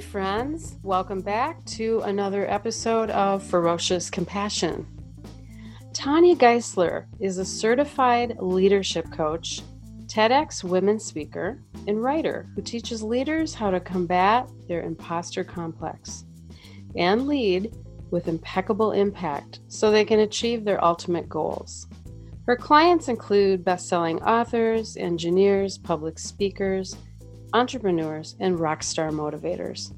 Friends, welcome back to another episode of Ferocious Compassion. Tanya Geisler is a certified leadership coach, TEDx women speaker, and writer who teaches leaders how to combat their imposter complex and lead with impeccable impact so they can achieve their ultimate goals. Her clients include best selling authors, engineers, public speakers, entrepreneurs, and rock star motivators.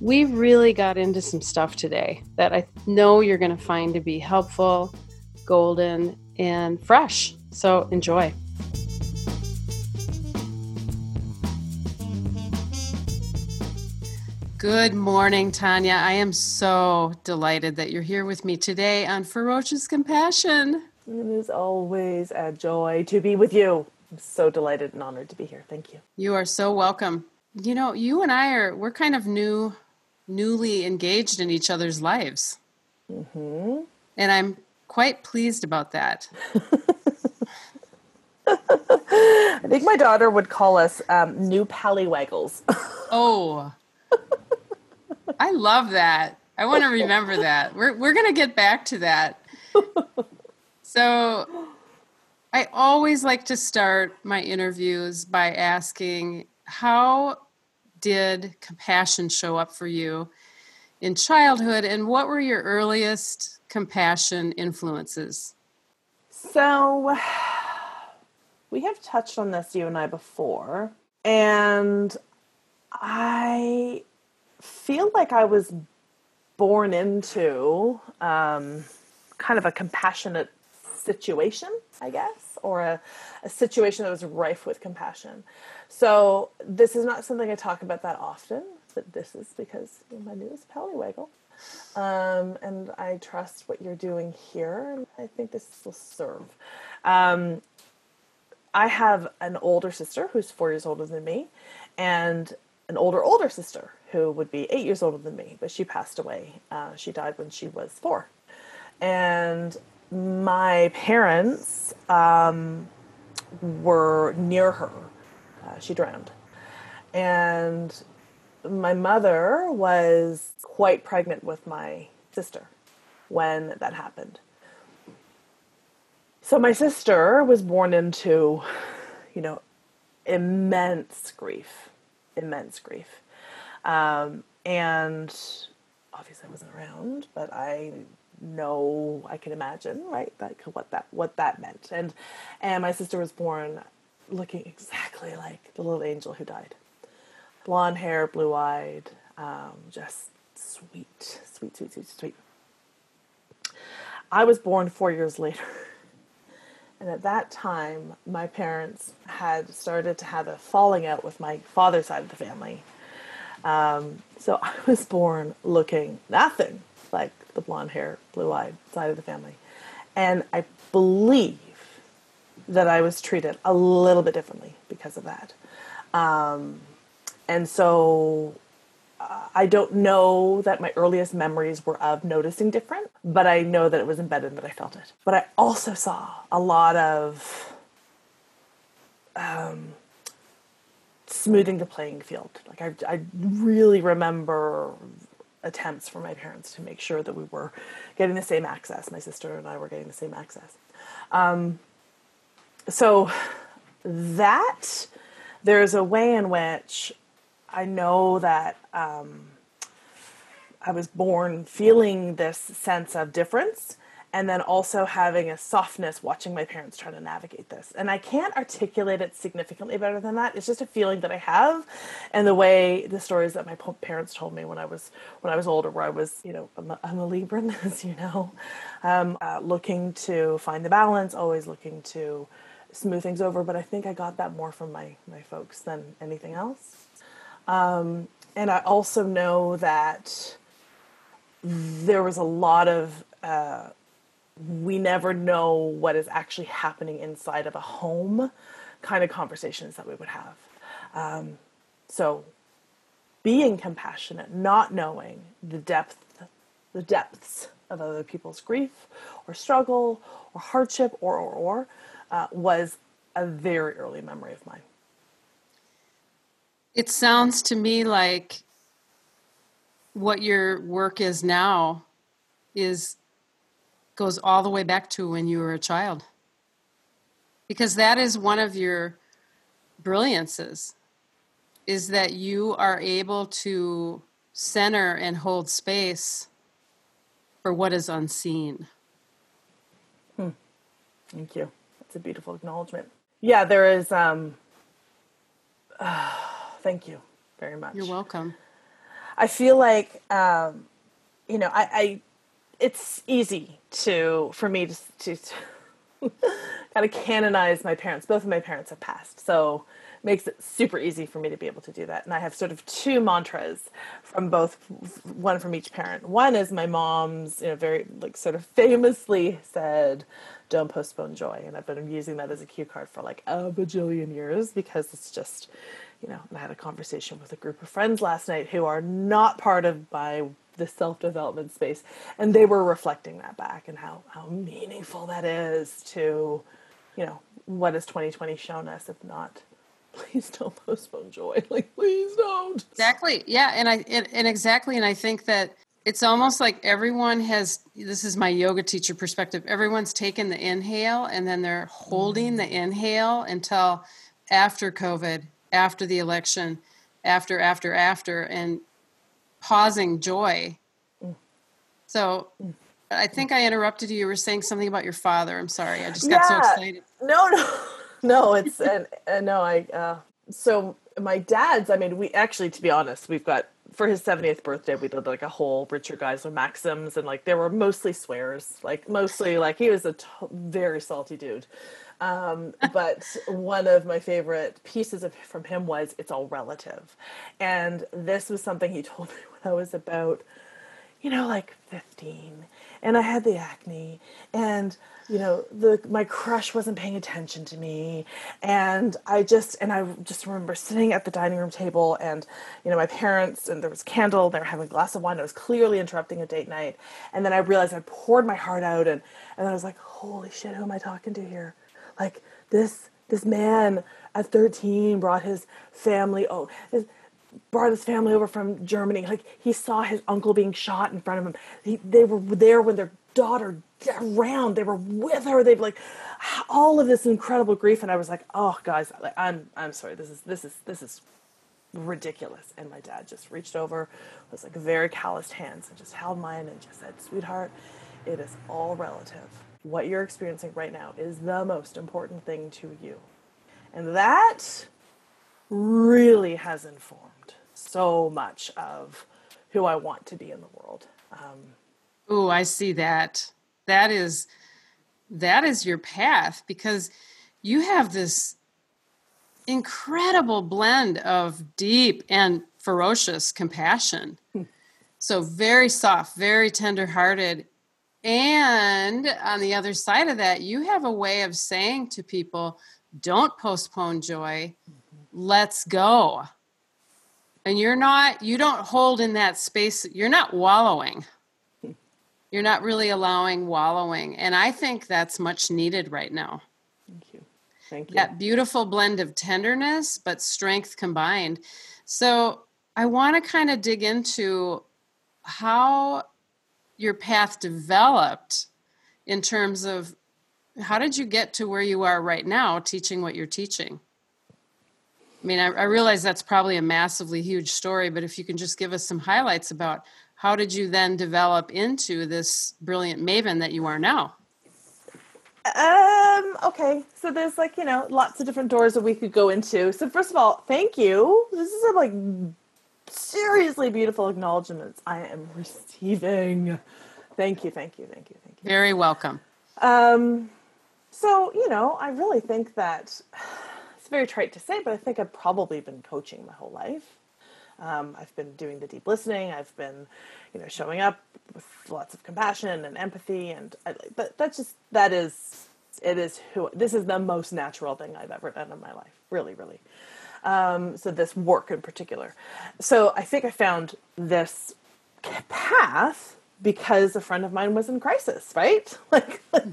We really got into some stuff today that I know you're going to find to be helpful golden, and fresh. So enjoy. Good morning, Tanya. I am so delighted that you're here with me today on Ferocious Compassion. It is always a joy to be with you. I'm so delighted and honored to be here. Thank you. You are so welcome. You know, you and I are we're kind of new newly engaged in each other's lives. Mm-hmm. And I'm quite pleased about that. I think my daughter would call us um, new pallywaggles. oh, I love that. I want to remember that. We're we're gonna get back to that. So, I always like to start my interviews by asking, "How did compassion show up for you in childhood, and what were your earliest compassion influences? So, we have touched on this, you and I, before. And I feel like I was born into um, kind of a compassionate situation, I guess, or a, a situation that was rife with compassion. So, this is not something I talk about that often, but this is because my newest Pallywaggle. Um, and I trust what you're doing here, and I think this will serve. Um, I have an older sister who's four years older than me, and an older, older sister who would be eight years older than me, but she passed away. Uh, she died when she was four. And my parents um, were near her. Uh, she drowned. And my mother was quite pregnant with my sister when that happened. So my sister was born into, you know, immense grief, immense grief. Um, and obviously I wasn't around, but I know I can imagine, right, like what that what that meant. And and my sister was born looking exactly like the little angel who died blonde hair, blue eyed, um, just sweet, sweet, sweet, sweet, sweet. I was born four years later. And at that time, my parents had started to have a falling out with my father's side of the family. Um, so I was born looking nothing like the blonde hair, blue eyed side of the family. And I believe that I was treated a little bit differently because of that. Um, and so uh, I don't know that my earliest memories were of noticing different, but I know that it was embedded that I felt it. But I also saw a lot of um, smoothing the playing field. Like I, I really remember attempts for my parents to make sure that we were getting the same access. My sister and I were getting the same access. Um, so that there's a way in which I know that um, I was born feeling this sense of difference and then also having a softness watching my parents try to navigate this. And I can't articulate it significantly better than that. It's just a feeling that I have and the way the stories that my parents told me when I was when I was older where I was, you know, I'm a, I'm a Libran, as you know, um, uh, looking to find the balance, always looking to smooth things over, but I think I got that more from my my folks than anything else. Um, and I also know that there was a lot of uh, we never know what is actually happening inside of a home kind of conversations that we would have. Um, so being compassionate, not knowing the depth, the depths of other people's grief or struggle or hardship or or or uh, was a very early memory of mine. It sounds to me like what your work is now is goes all the way back to when you were a child. Because that is one of your brilliances is that you are able to center and hold space for what is unseen. Hmm. Thank you. That's a beautiful acknowledgement. Yeah, there is um uh, thank you very much. You're welcome. I feel like um you know, I, I it's easy to for me to to, to kind of canonize my parents. Both of my parents have passed. So makes it super easy for me to be able to do that. And I have sort of two mantras from both, one from each parent. One is my mom's, you know, very like sort of famously said, "Don't postpone joy," and I've been using that as a cue card for like a bajillion years because it's just, you know. I had a conversation with a group of friends last night who are not part of my the self development space, and they were reflecting that back and how how meaningful that is to, you know, what has 2020 shown us if not please don't postpone joy. Like, please don't. Exactly. Yeah. And I, and, and exactly. And I think that it's almost like everyone has, this is my yoga teacher perspective. Everyone's taken the inhale and then they're holding the inhale until after COVID, after the election, after, after, after, and pausing joy. So I think I interrupted you. You were saying something about your father. I'm sorry. I just got yeah. so excited. No, no. no, it's and, and no, I. Uh, so my dad's. I mean, we actually, to be honest, we've got for his 70th birthday, we did like a whole Richard Geisler Maxims, and like there were mostly swears, like mostly like he was a t- very salty dude. Um, but one of my favorite pieces of from him was "It's all relative," and this was something he told me when I was about, you know, like 15, and I had the acne, and you know the my crush wasn't paying attention to me. And i just and i just remember sitting at the dining room table and you know my parents and there was candle they were having a glass of wine i was clearly interrupting a date night. And then i realized i poured my heart out and and i was like holy shit who am i talking to here like this this man at 13 brought his family oh his, brought his family over from Germany. Like he saw his uncle being shot in front of him. He, they were there when their daughter around. They were with her. They've like all of this incredible grief, and I was like, "Oh, guys, I'm I'm sorry. This is this is this is ridiculous." And my dad just reached over with like very calloused hands and just held mine and just said, "Sweetheart, it is all relative. What you're experiencing right now is the most important thing to you," and that really has informed so much of who I want to be in the world. Um, oh, I see that that is that is your path because you have this incredible blend of deep and ferocious compassion. Hmm. So very soft, very tender-hearted. And on the other side of that, you have a way of saying to people, don't postpone joy. Mm-hmm. Let's go. And you're not you don't hold in that space. You're not wallowing. You're not really allowing wallowing. And I think that's much needed right now. Thank you. Thank you. That beautiful blend of tenderness, but strength combined. So I want to kind of dig into how your path developed in terms of how did you get to where you are right now teaching what you're teaching? I mean, I, I, realize that's probably a massively huge story, but if you can just give us some highlights about how did you then develop into this brilliant maven that you are now? Um, okay. So there's like, you know, lots of different doors that we could go into. So first of all, thank you. This is a like seriously beautiful acknowledgments I am receiving. Thank you, thank you, thank you, thank you. Very welcome. Um so, you know, I really think that it's very trite to say, but I think I've probably been coaching my whole life. Um, I've been doing the deep listening. I've been, you know, showing up with lots of compassion and empathy, and I, but that's just that is it is who this is the most natural thing I've ever done in my life. Really, really. Um, so this work in particular. So I think I found this path because a friend of mine was in crisis, right? Like, like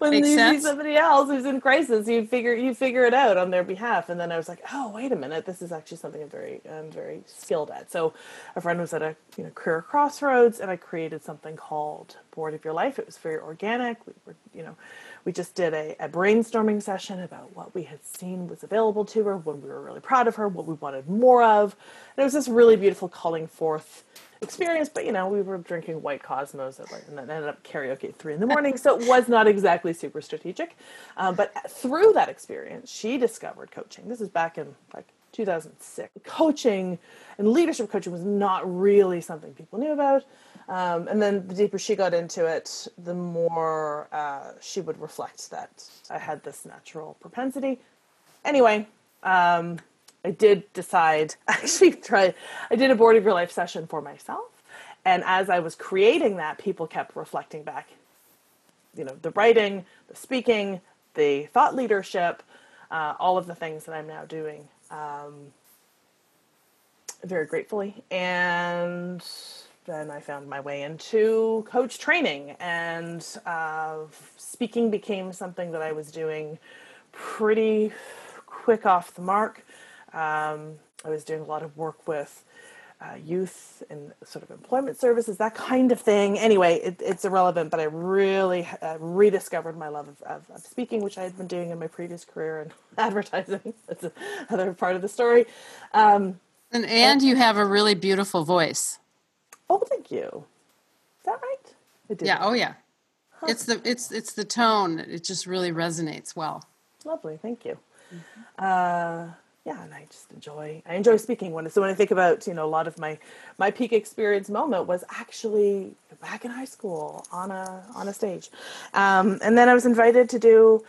when Makes you sense. see somebody else who's in crisis, you figure you figure it out on their behalf. And then I was like, oh, wait a minute, this is actually something I'm very I'm very skilled at. So a friend was at a you know career crossroads, and I created something called Board of Your Life. It was very organic. We were you know we just did a, a brainstorming session about what we had seen was available to her, when we were really proud of her, what we wanted more of. And it was this really beautiful calling forth experience, but you know, we were drinking white Cosmos at like, and then ended up karaoke at three in the morning, so it was not exactly super strategic. Um, but through that experience, she discovered coaching. This is back in like 2006. Coaching and leadership coaching was not really something people knew about. Um, and then the deeper she got into it, the more uh, she would reflect that I had this natural propensity. Anyway, um, I did decide, actually, try, I did a board of your life session for myself. And as I was creating that, people kept reflecting back, you know, the writing, the speaking, the thought leadership, uh, all of the things that I'm now doing um, very gratefully. And then I found my way into coach training, and uh, speaking became something that I was doing pretty quick off the mark. Um, I was doing a lot of work with uh, youth and sort of employment services, that kind of thing. Anyway, it, it's irrelevant, but I really uh, rediscovered my love of, of, of, speaking, which I had been doing in my previous career in advertising. That's another part of the story. Um, and, and you have a really beautiful voice. Oh, thank you. Is that right? It Yeah. Oh, yeah. Huh. It's the it's it's the tone. It just really resonates well. Lovely. Thank you. Mm-hmm. Uh, yeah, and I just enjoy I enjoy speaking. When so when I think about you know a lot of my my peak experience moment was actually back in high school on a on a stage, um, and then I was invited to do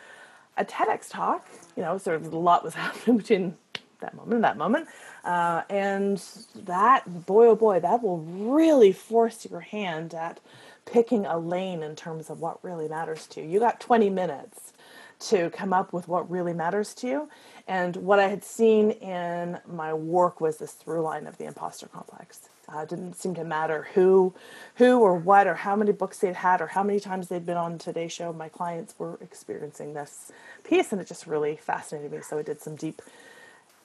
a TEDx talk. You know, sort of a lot was happening between that moment that moment. Uh, and that, boy, oh boy, that will really force your hand at picking a lane in terms of what really matters to you. You got 20 minutes to come up with what really matters to you. And what I had seen in my work was this through line of the imposter complex. Uh, it didn't seem to matter who, who or what, or how many books they'd had, or how many times they'd been on Today Show. My clients were experiencing this piece, and it just really fascinated me. So I did some deep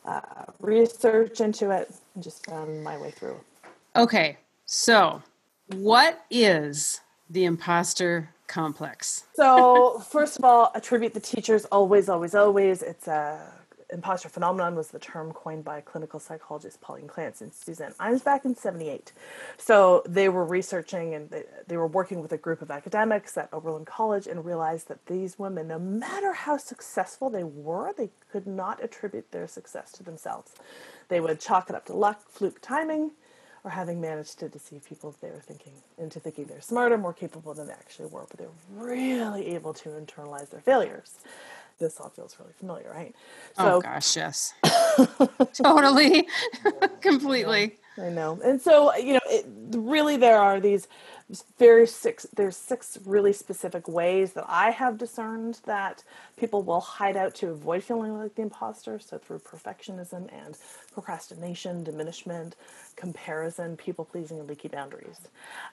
uh, research into it and just found my way through. Okay, so what is the imposter complex? so, first of all, attribute the teachers always, always, always. It's a imposter phenomenon was the term coined by clinical psychologist Pauline Clance and Suzanne Imes back in 78. So they were researching and they, they were working with a group of academics at Oberlin College and realized that these women, no matter how successful they were, they could not attribute their success to themselves. They would chalk it up to luck, fluke timing, or having managed to deceive people they were thinking into thinking they're smarter, more capable than they actually were, but they're really able to internalize their failures this all feels really familiar, right? Oh, so, oh gosh, yes, totally, completely. I know, and so you know, it, really, there are these very six. There's six really specific ways that I have discerned that people will hide out to avoid feeling like the imposter. So through perfectionism and procrastination, diminishment, comparison, people pleasing, and leaky boundaries.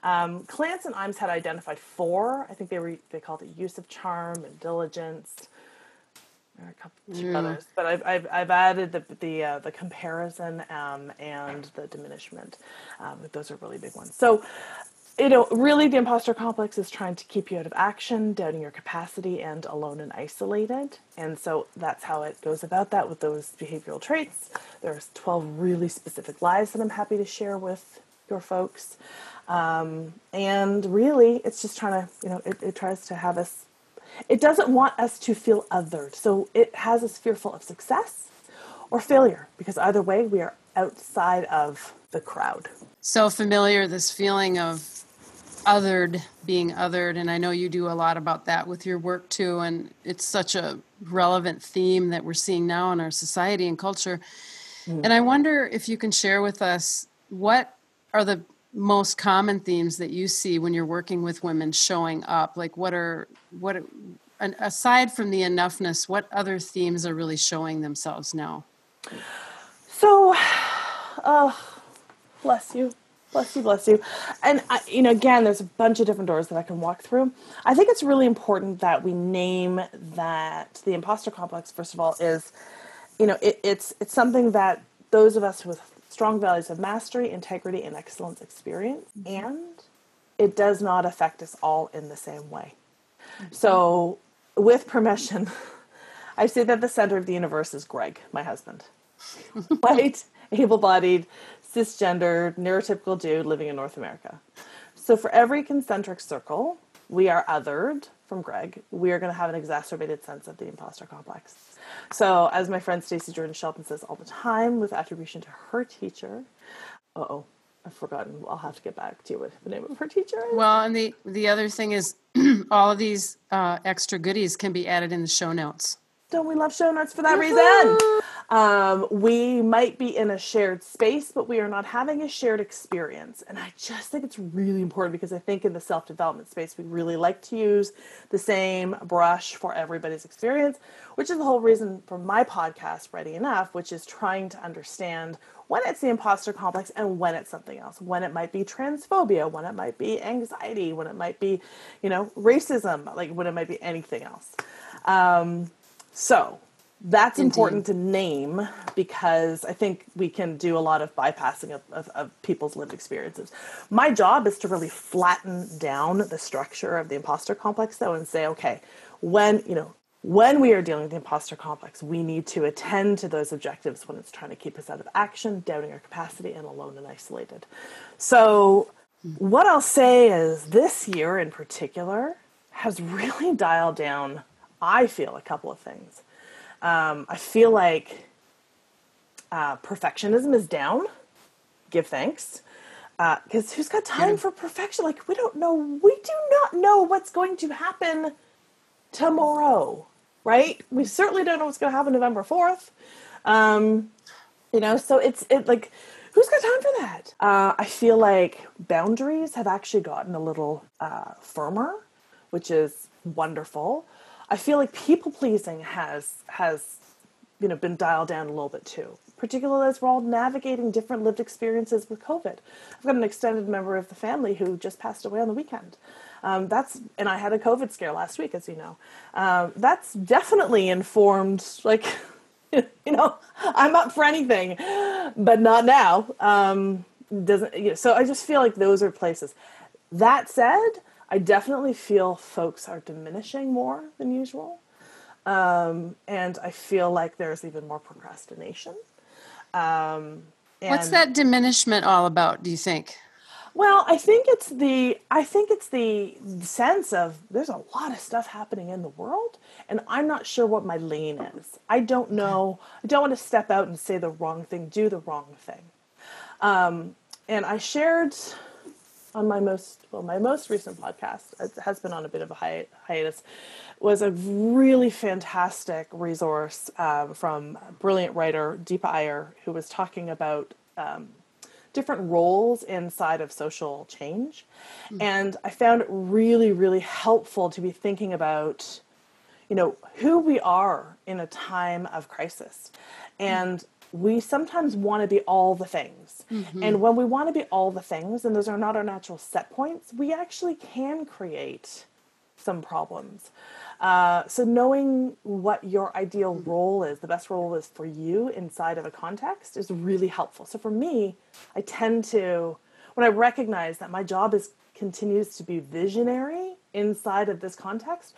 Um, Clance and Imes had identified four. I think they were they called it use of charm and diligence a couple two others, but I've, I've, I've added the the uh, the comparison um, and the diminishment. Um, those are really big ones. So, you know, really, the imposter complex is trying to keep you out of action, doubting your capacity, and alone and isolated. And so that's how it goes about that with those behavioral traits. There's 12 really specific lies that I'm happy to share with your folks. Um, and really, it's just trying to, you know, it, it tries to have us it doesn't want us to feel othered. So it has us fearful of success or failure because either way, we are outside of the crowd. So familiar, this feeling of othered, being othered. And I know you do a lot about that with your work too. And it's such a relevant theme that we're seeing now in our society and culture. Mm. And I wonder if you can share with us what are the most common themes that you see when you're working with women showing up like what are what aside from the enoughness what other themes are really showing themselves now so uh bless you Bless you, bless you. And, I, you know, again, there's a bunch of different doors that I can walk through. I think it's really important that we name that the imposter complex, first of all, is, you know, it, it's, it's something that those of us with strong values of mastery, integrity, and excellence experience, mm-hmm. and it does not affect us all in the same way. Mm-hmm. So, with permission, I say that the center of the universe is Greg, my husband. White, able bodied, cisgendered, neurotypical dude living in North America. So for every concentric circle we are othered from Greg, we are going to have an exacerbated sense of the imposter complex. So, as my friend Stacey Jordan Shelton says all the time, with attribution to her teacher, oh, I've forgotten. I'll have to get back to you with the name of her teacher. Well, and the the other thing is, all of these uh, extra goodies can be added in the show notes. Don't we love show notes for that reason? Um, we might be in a shared space, but we are not having a shared experience. And I just think it's really important because I think in the self development space, we really like to use the same brush for everybody's experience, which is the whole reason for my podcast, Ready Enough, which is trying to understand when it's the imposter complex and when it's something else, when it might be transphobia, when it might be anxiety, when it might be, you know, racism, like when it might be anything else. Um, so that's Indeed. important to name because I think we can do a lot of bypassing of, of, of, people's lived experiences. My job is to really flatten down the structure of the imposter complex, though, and say, okay, when you know when we are dealing with the imposter complex, we need to attend to those objectives when it's trying to keep us out of action, doubting our capacity, and alone and isolated. So, what I'll say is this year in particular has really dialed down I feel a couple of things. Um, I feel like uh, perfectionism is down. Give thanks. Because uh, who's got time yeah. for perfection? Like, we don't know. We do not know what's going to happen tomorrow, right? We certainly don't know what's going to happen November 4th. Um, you know, so it's it like, who's got time for that? Uh, I feel like boundaries have actually gotten a little uh, firmer, which is wonderful. I feel like people pleasing has has you know been dialed down a little bit too, particularly as we're all navigating different lived experiences with COVID. I've got an extended member of the family who just passed away on the weekend. Um, that's and I had a COVID scare last week, as you know. Um, that's definitely informed. Like, you know, I'm up for anything, but not now. Um, doesn't you know, so I just feel like those are places. That said, I definitely feel folks are diminishing more than usual. Um, and I feel like there's even more procrastination. Um, What's that diminishment all about, do you think? Well, I think it's the I think it's the sense of there's a lot of stuff happening in the world and I'm not sure what my lane is. I don't know. I don't want to step out and say the wrong thing, do the wrong thing. Um, and I shared on my most well my most recent podcast it has been on a bit of a hi- hiatus was a really fantastic resource um, from brilliant writer deepa iyer who was talking about um, different roles inside of social change. Mm-hmm. and i found it really really helpful to be thinking about you know who we are in a time of crisis. And we sometimes want to be all the things. Mm-hmm. And when we want to be all the things, and those are not our natural set points, we actually can create some problems. Uh, so knowing what your ideal role is, the best role is for you inside of a context is really helpful. So for me, I tend to, when I recognize that my job is continues to be visionary inside of this context,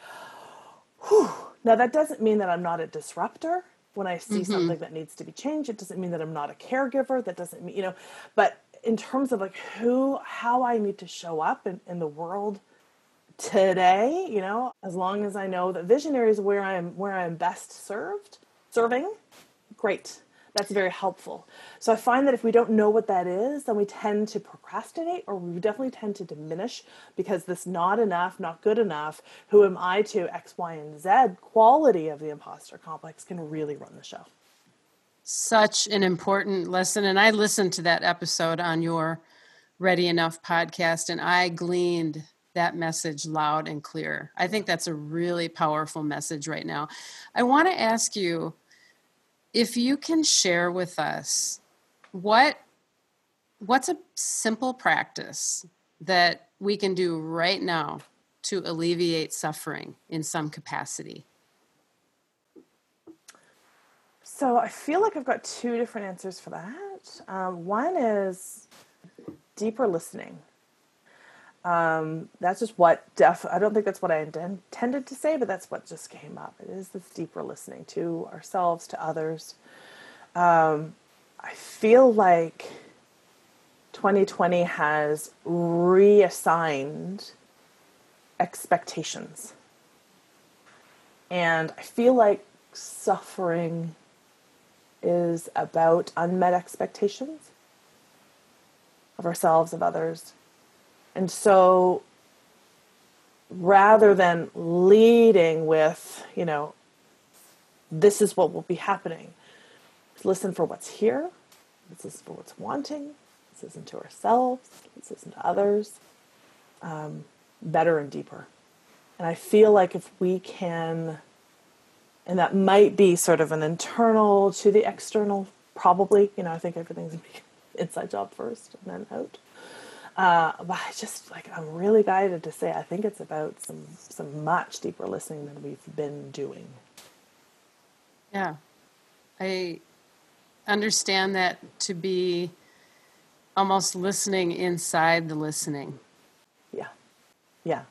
whew, now that doesn't mean that I'm not a disruptor when I see mm-hmm. something that needs to be changed. It doesn't mean that I'm not a caregiver. That doesn't mean, you know, but in terms of like who, how I need to show up in, in the world today, you know, as long as I know that visionary is where I'm, where I'm best served, serving, great that's very helpful. So I find that if we don't know what that is, then we tend to procrastinate or we definitely tend to diminish because this not enough, not good enough, who am I to X, Y, and Z quality of the imposter complex can really run the show. Such an important lesson. And I listened to that episode on your Ready Enough podcast and I gleaned that message loud and clear. I think that's a really powerful message right now. I want to ask you if you can share with us what what's a simple practice that we can do right now to alleviate suffering in some capacity? So I feel like I've got two different answers for that. Um, one is deeper listening. Um, that's just what. I don't think that's what I intended to say, but that's what just came up. It is this deeper listening to ourselves, to others. Um, I feel like 2020 has reassigned expectations. And I feel like suffering is about unmet expectations of ourselves, of others. And so rather than leading with, you know, this is what will be happening, listen for what's here, let's listen for what's wanting, let's listen to ourselves, let's listen to others um, better and deeper. And I feel like if we can, and that might be sort of an internal to the external, probably, you know, I think everything's inside job first and then out. Uh, but I just like I'm really guided to say I think it's about some some much deeper listening than we've been doing. Yeah, I understand that to be almost listening inside the listening. Yeah, yeah.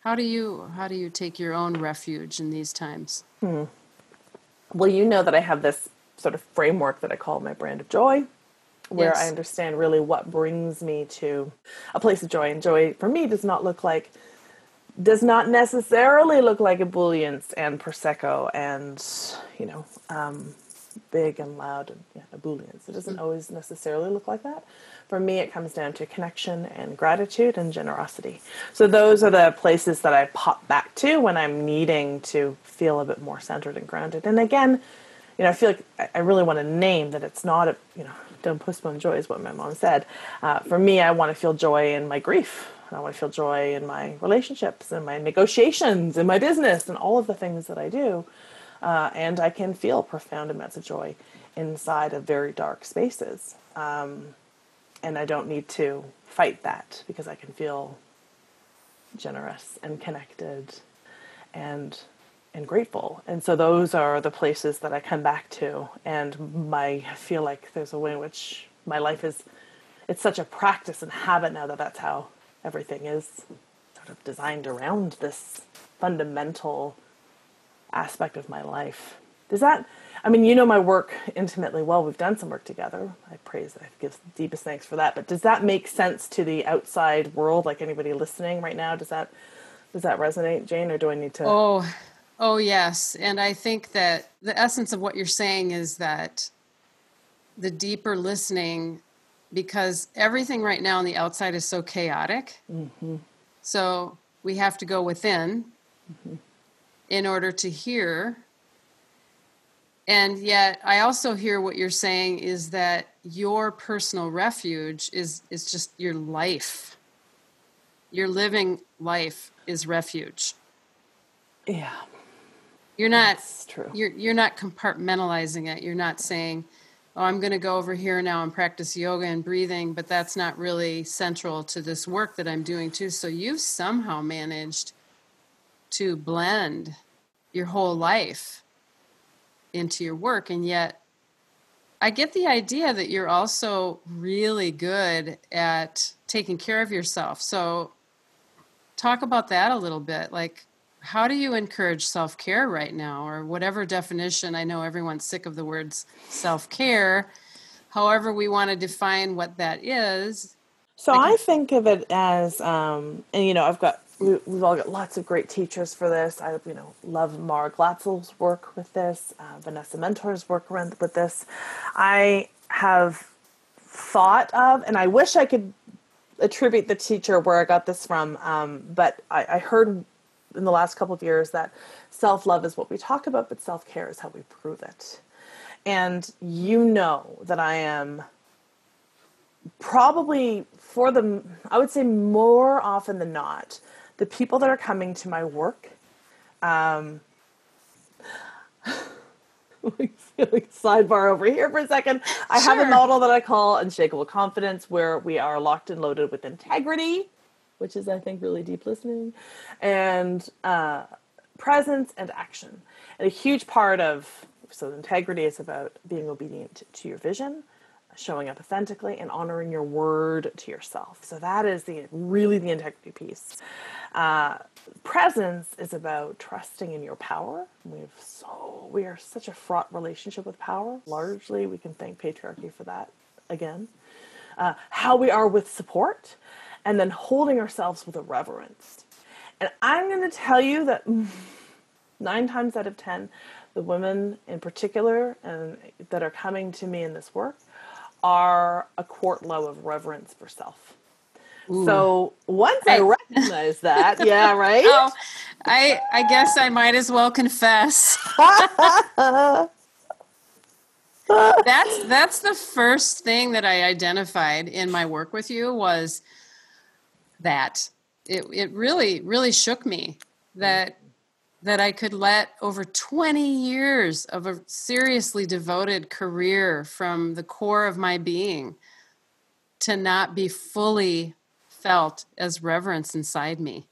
How do you how do you take your own refuge in these times? Hmm. Well, you know that I have this sort of framework that I call my brand of joy where yes. I understand really what brings me to a place of joy. And joy for me does not look like, does not necessarily look like ebullience and prosecco and you know um, big and loud and yeah, ebullience. It doesn't always necessarily look like that. For me, it comes down to connection and gratitude and generosity. So those are the places that I pop back to when I'm needing to feel a bit more centered and grounded. And again, you know, I feel like I really want to name that it's not a, you know, don't postpone joy is what my mom said. Uh, for me, I want to feel joy in my grief. I want to feel joy in my relationships and my negotiations and my business and all of the things that I do. Uh, and I can feel profound amounts of joy inside of very dark spaces. Um, and I don't need to fight that because I can feel generous and connected and and grateful. And so those are the places that I come back to. And my I feel like there's a way in which my life is it's such a practice and habit now that that's how everything is sort of designed around this fundamental aspect of my life. Does that I mean, you know my work intimately well. We've done some work together. I praise, I give deepest thanks for that. But does that make sense to the outside world, like anybody listening right now? Does that does that resonate, Jane, or do I need to? Oh, Oh, yes. And I think that the essence of what you're saying is that the deeper listening, because everything right now on the outside is so chaotic. Mm-hmm. So we have to go within mm-hmm. in order to hear. And yet, I also hear what you're saying is that your personal refuge is, is just your life. Your living life is refuge. Yeah. You're not That's true. You're you're not compartmentalizing it. You're not saying, "Oh, I'm going to go over here now and practice yoga and breathing," but that's not really central to this work that I'm doing too. So you've somehow managed to blend your whole life into your work and yet I get the idea that you're also really good at taking care of yourself. So talk about that a little bit. Like how do you encourage self care right now, or whatever definition? I know everyone's sick of the words self care. However, we want to define what that is. So I, I think of it as, um, and you know, I've got we've all got lots of great teachers for this. I, you know, love Mara Glatzel's work with this, uh, Vanessa Mentor's work around with this. I have thought of, and I wish I could attribute the teacher where I got this from, um, but I, I heard in the last couple of years that self love is what we talk about, but self care is how we prove it. And you know that I am probably for the, I would say more often than not, the people that are coming to my work, um, sidebar over here for a second. I have a model that I call unshakable confidence, where we are locked and loaded with integrity, which is, I think, really deep listening, and uh, presence and action. And a huge part of so integrity is about being obedient to your vision, showing up authentically, and honoring your word to yourself. So that is the really the integrity piece. Uh, presence is about trusting in your power. We have so we are such a fraught relationship with power. Largely, we can thank patriarchy for that. Again, uh, how we are with support, and then holding ourselves with a reverence. And I'm going to tell you that nine times out of ten, the women in particular and that are coming to me in this work are a quart low of reverence for self. So once I recognize that, yeah, right. Oh, I I guess I might as well confess. that's that's the first thing that I identified in my work with you was that it it really really shook me that that I could let over 20 years of a seriously devoted career from the core of my being to not be fully felt as reverence inside me.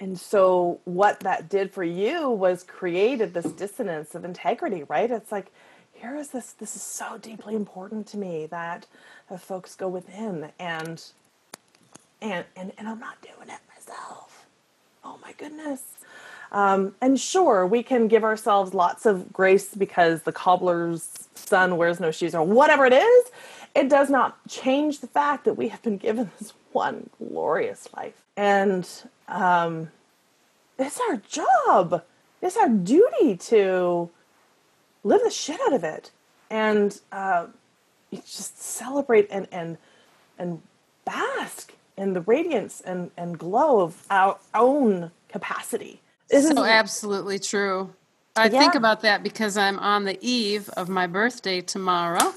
And so what that did for you was created this dissonance of integrity, right? It's like, here is this this is so deeply important to me that folks go within and and and, and I'm not doing it myself. Oh my goodness. Um, and sure, we can give ourselves lots of grace because the cobbler's son wears no shoes or whatever it is. It does not change the fact that we have been given this one glorious life. And um, it's our job, it's our duty to live the shit out of it and uh, just celebrate and, and, and bask in the radiance and, and glow of our own capacity. This so is- absolutely true. I think about that because I'm on the eve of my birthday tomorrow.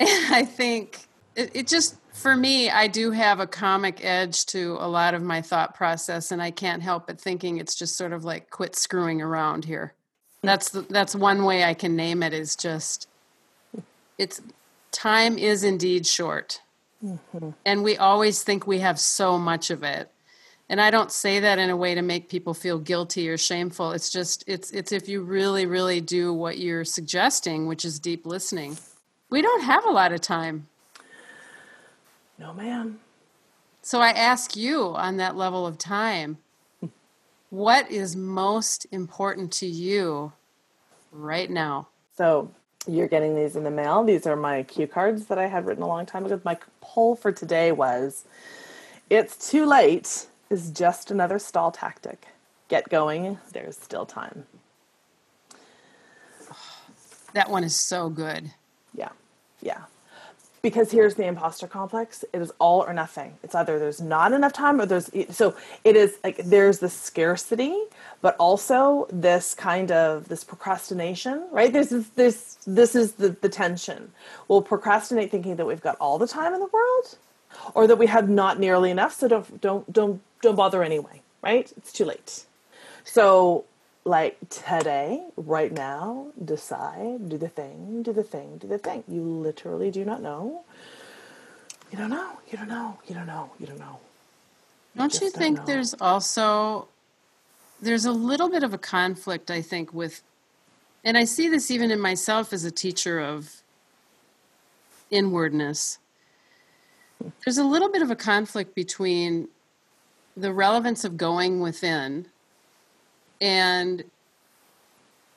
And I think it, it just, for me, I do have a comic edge to a lot of my thought process, and I can't help but thinking it's just sort of like quit screwing around here. That's the, that's one way I can name it. Is just it's time is indeed short, Mm-hmm. and we always think we have so much of it. And I don't say that in a way to make people feel guilty or shameful. It's just it's it's if you really really do what you're suggesting, which is deep listening. We don't have a lot of time. no, ma'am. So I ask you on that level of time, what is most important to you right now? So you're getting these in the mail. These are my cue cards that I had written a long time ago. My poll for today was It's too late is just another stall tactic. Get going, there's still time. That one is so good. Yeah, yeah. Because here's the imposter complex. It is all or nothing. It's either there's not enough time or there's so it is like there's the scarcity, but also this kind of this procrastination, right? There's this this this is the, the tension. We'll procrastinate thinking that we've got all the time in the world, or that we have not nearly enough, so don't don't don't don't bother anyway, right? It's too late. So, like today, right now, decide, do the thing, do the thing, do the thing. You literally do not know. You don't know. You don't know. You don't know. You don't know. Don't you just don't think there's also there's a little bit of a conflict I think with and I see this even in myself as a teacher of inwardness. There's a little bit of a conflict between the relevance of going within and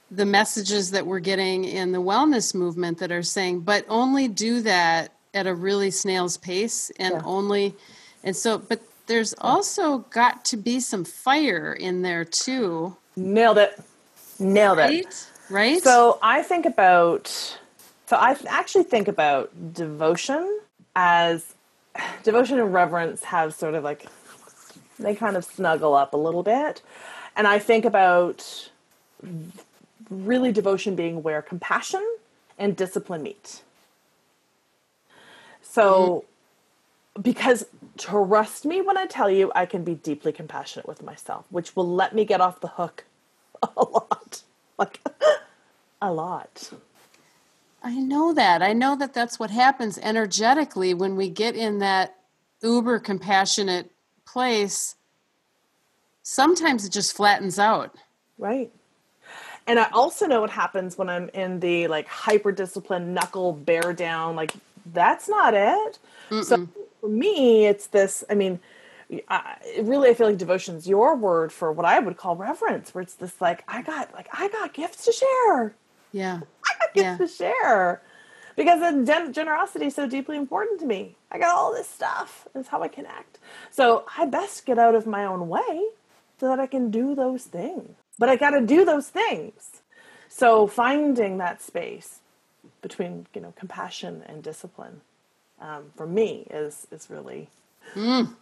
the messages that we're getting in the wellness movement that are saying, but only do that at a really snail's pace and Yeah. only, and so, but there's also got to be some fire in there too, Nailed it. Nailed it. right? Right? So I think about, so I actually think about devotion as devotion and reverence have sort of like, they kind of snuggle up a little bit. And I think about really devotion being where compassion and discipline meet. So, because trust me when I tell you, I can be deeply compassionate with myself, which will let me get off the hook a lot. Like, a lot. I know that. I know that that's what happens energetically when we get in that uber compassionate place. Sometimes it just flattens out. Right. And I also know what happens when I'm in the like hyper disciplined knuckle bear down. Like that's not it. Mm-mm. So for me, it's this. I mean, I, really, I feel like devotion's your word for what I would call reverence, where it's this like I got like I got gifts to share. Yeah, I got gifts yeah. to share because gen- generosity is so deeply important to me. I got all this stuff. That's how I connect. So I best get out of my own way so that I can do those things. But I got to do those things. So finding that space between you know compassion and discipline um, for me is is really mm.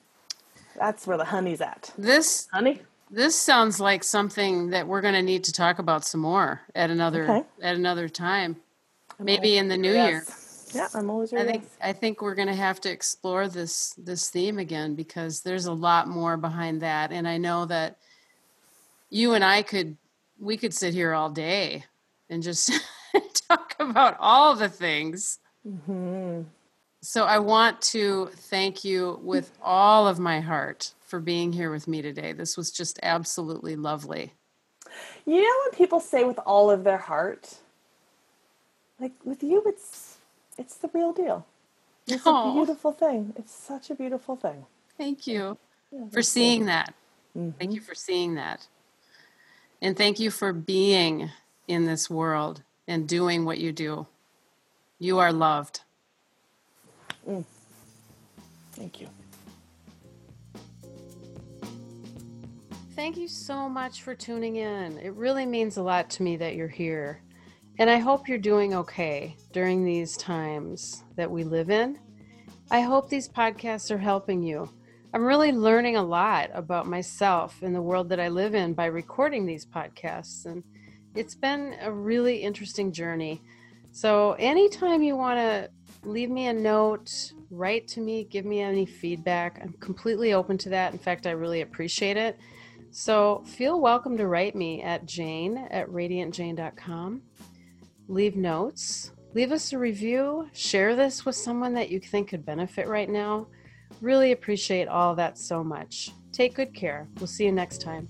that's where the honey's at. This honey. This sounds like something that we're going to need to talk about some more at another okay. at another time, maybe in the new yes. year. Yeah, I'm always. I think. I think we're going to have to explore this this theme again because there's a lot more behind that, and I know that you and I could we could sit here all day and just talk about all the things. Mm-hmm. So I want to thank you with all of my heart for being here with me today. This was just absolutely lovely. You know when people say with all of their heart, like with you, it's it's the real deal. It's Aww. a beautiful thing. It's such a beautiful thing. Thank you yeah, for seeing cool. that. Mm-hmm. Thank you for seeing that. And thank you for being in this world and doing what you do. You are loved. Mm. Thank you. Thank you so much for tuning in. It really means a lot to me that you're here. And I hope you're doing okay during these times that we live in. I hope these podcasts are helping you. I'm really learning a lot about myself and the world that I live in by recording these podcasts. And it's been a really interesting journey. So, anytime you want to leave me a note, write to me, give me any feedback, I'm completely open to that. In fact, I really appreciate it. So, feel welcome to write me at jane at radiantjane.com. Leave notes, leave us a review, share this with someone that you think could benefit right now. Really appreciate all that so much. Take good care. We'll see you next time.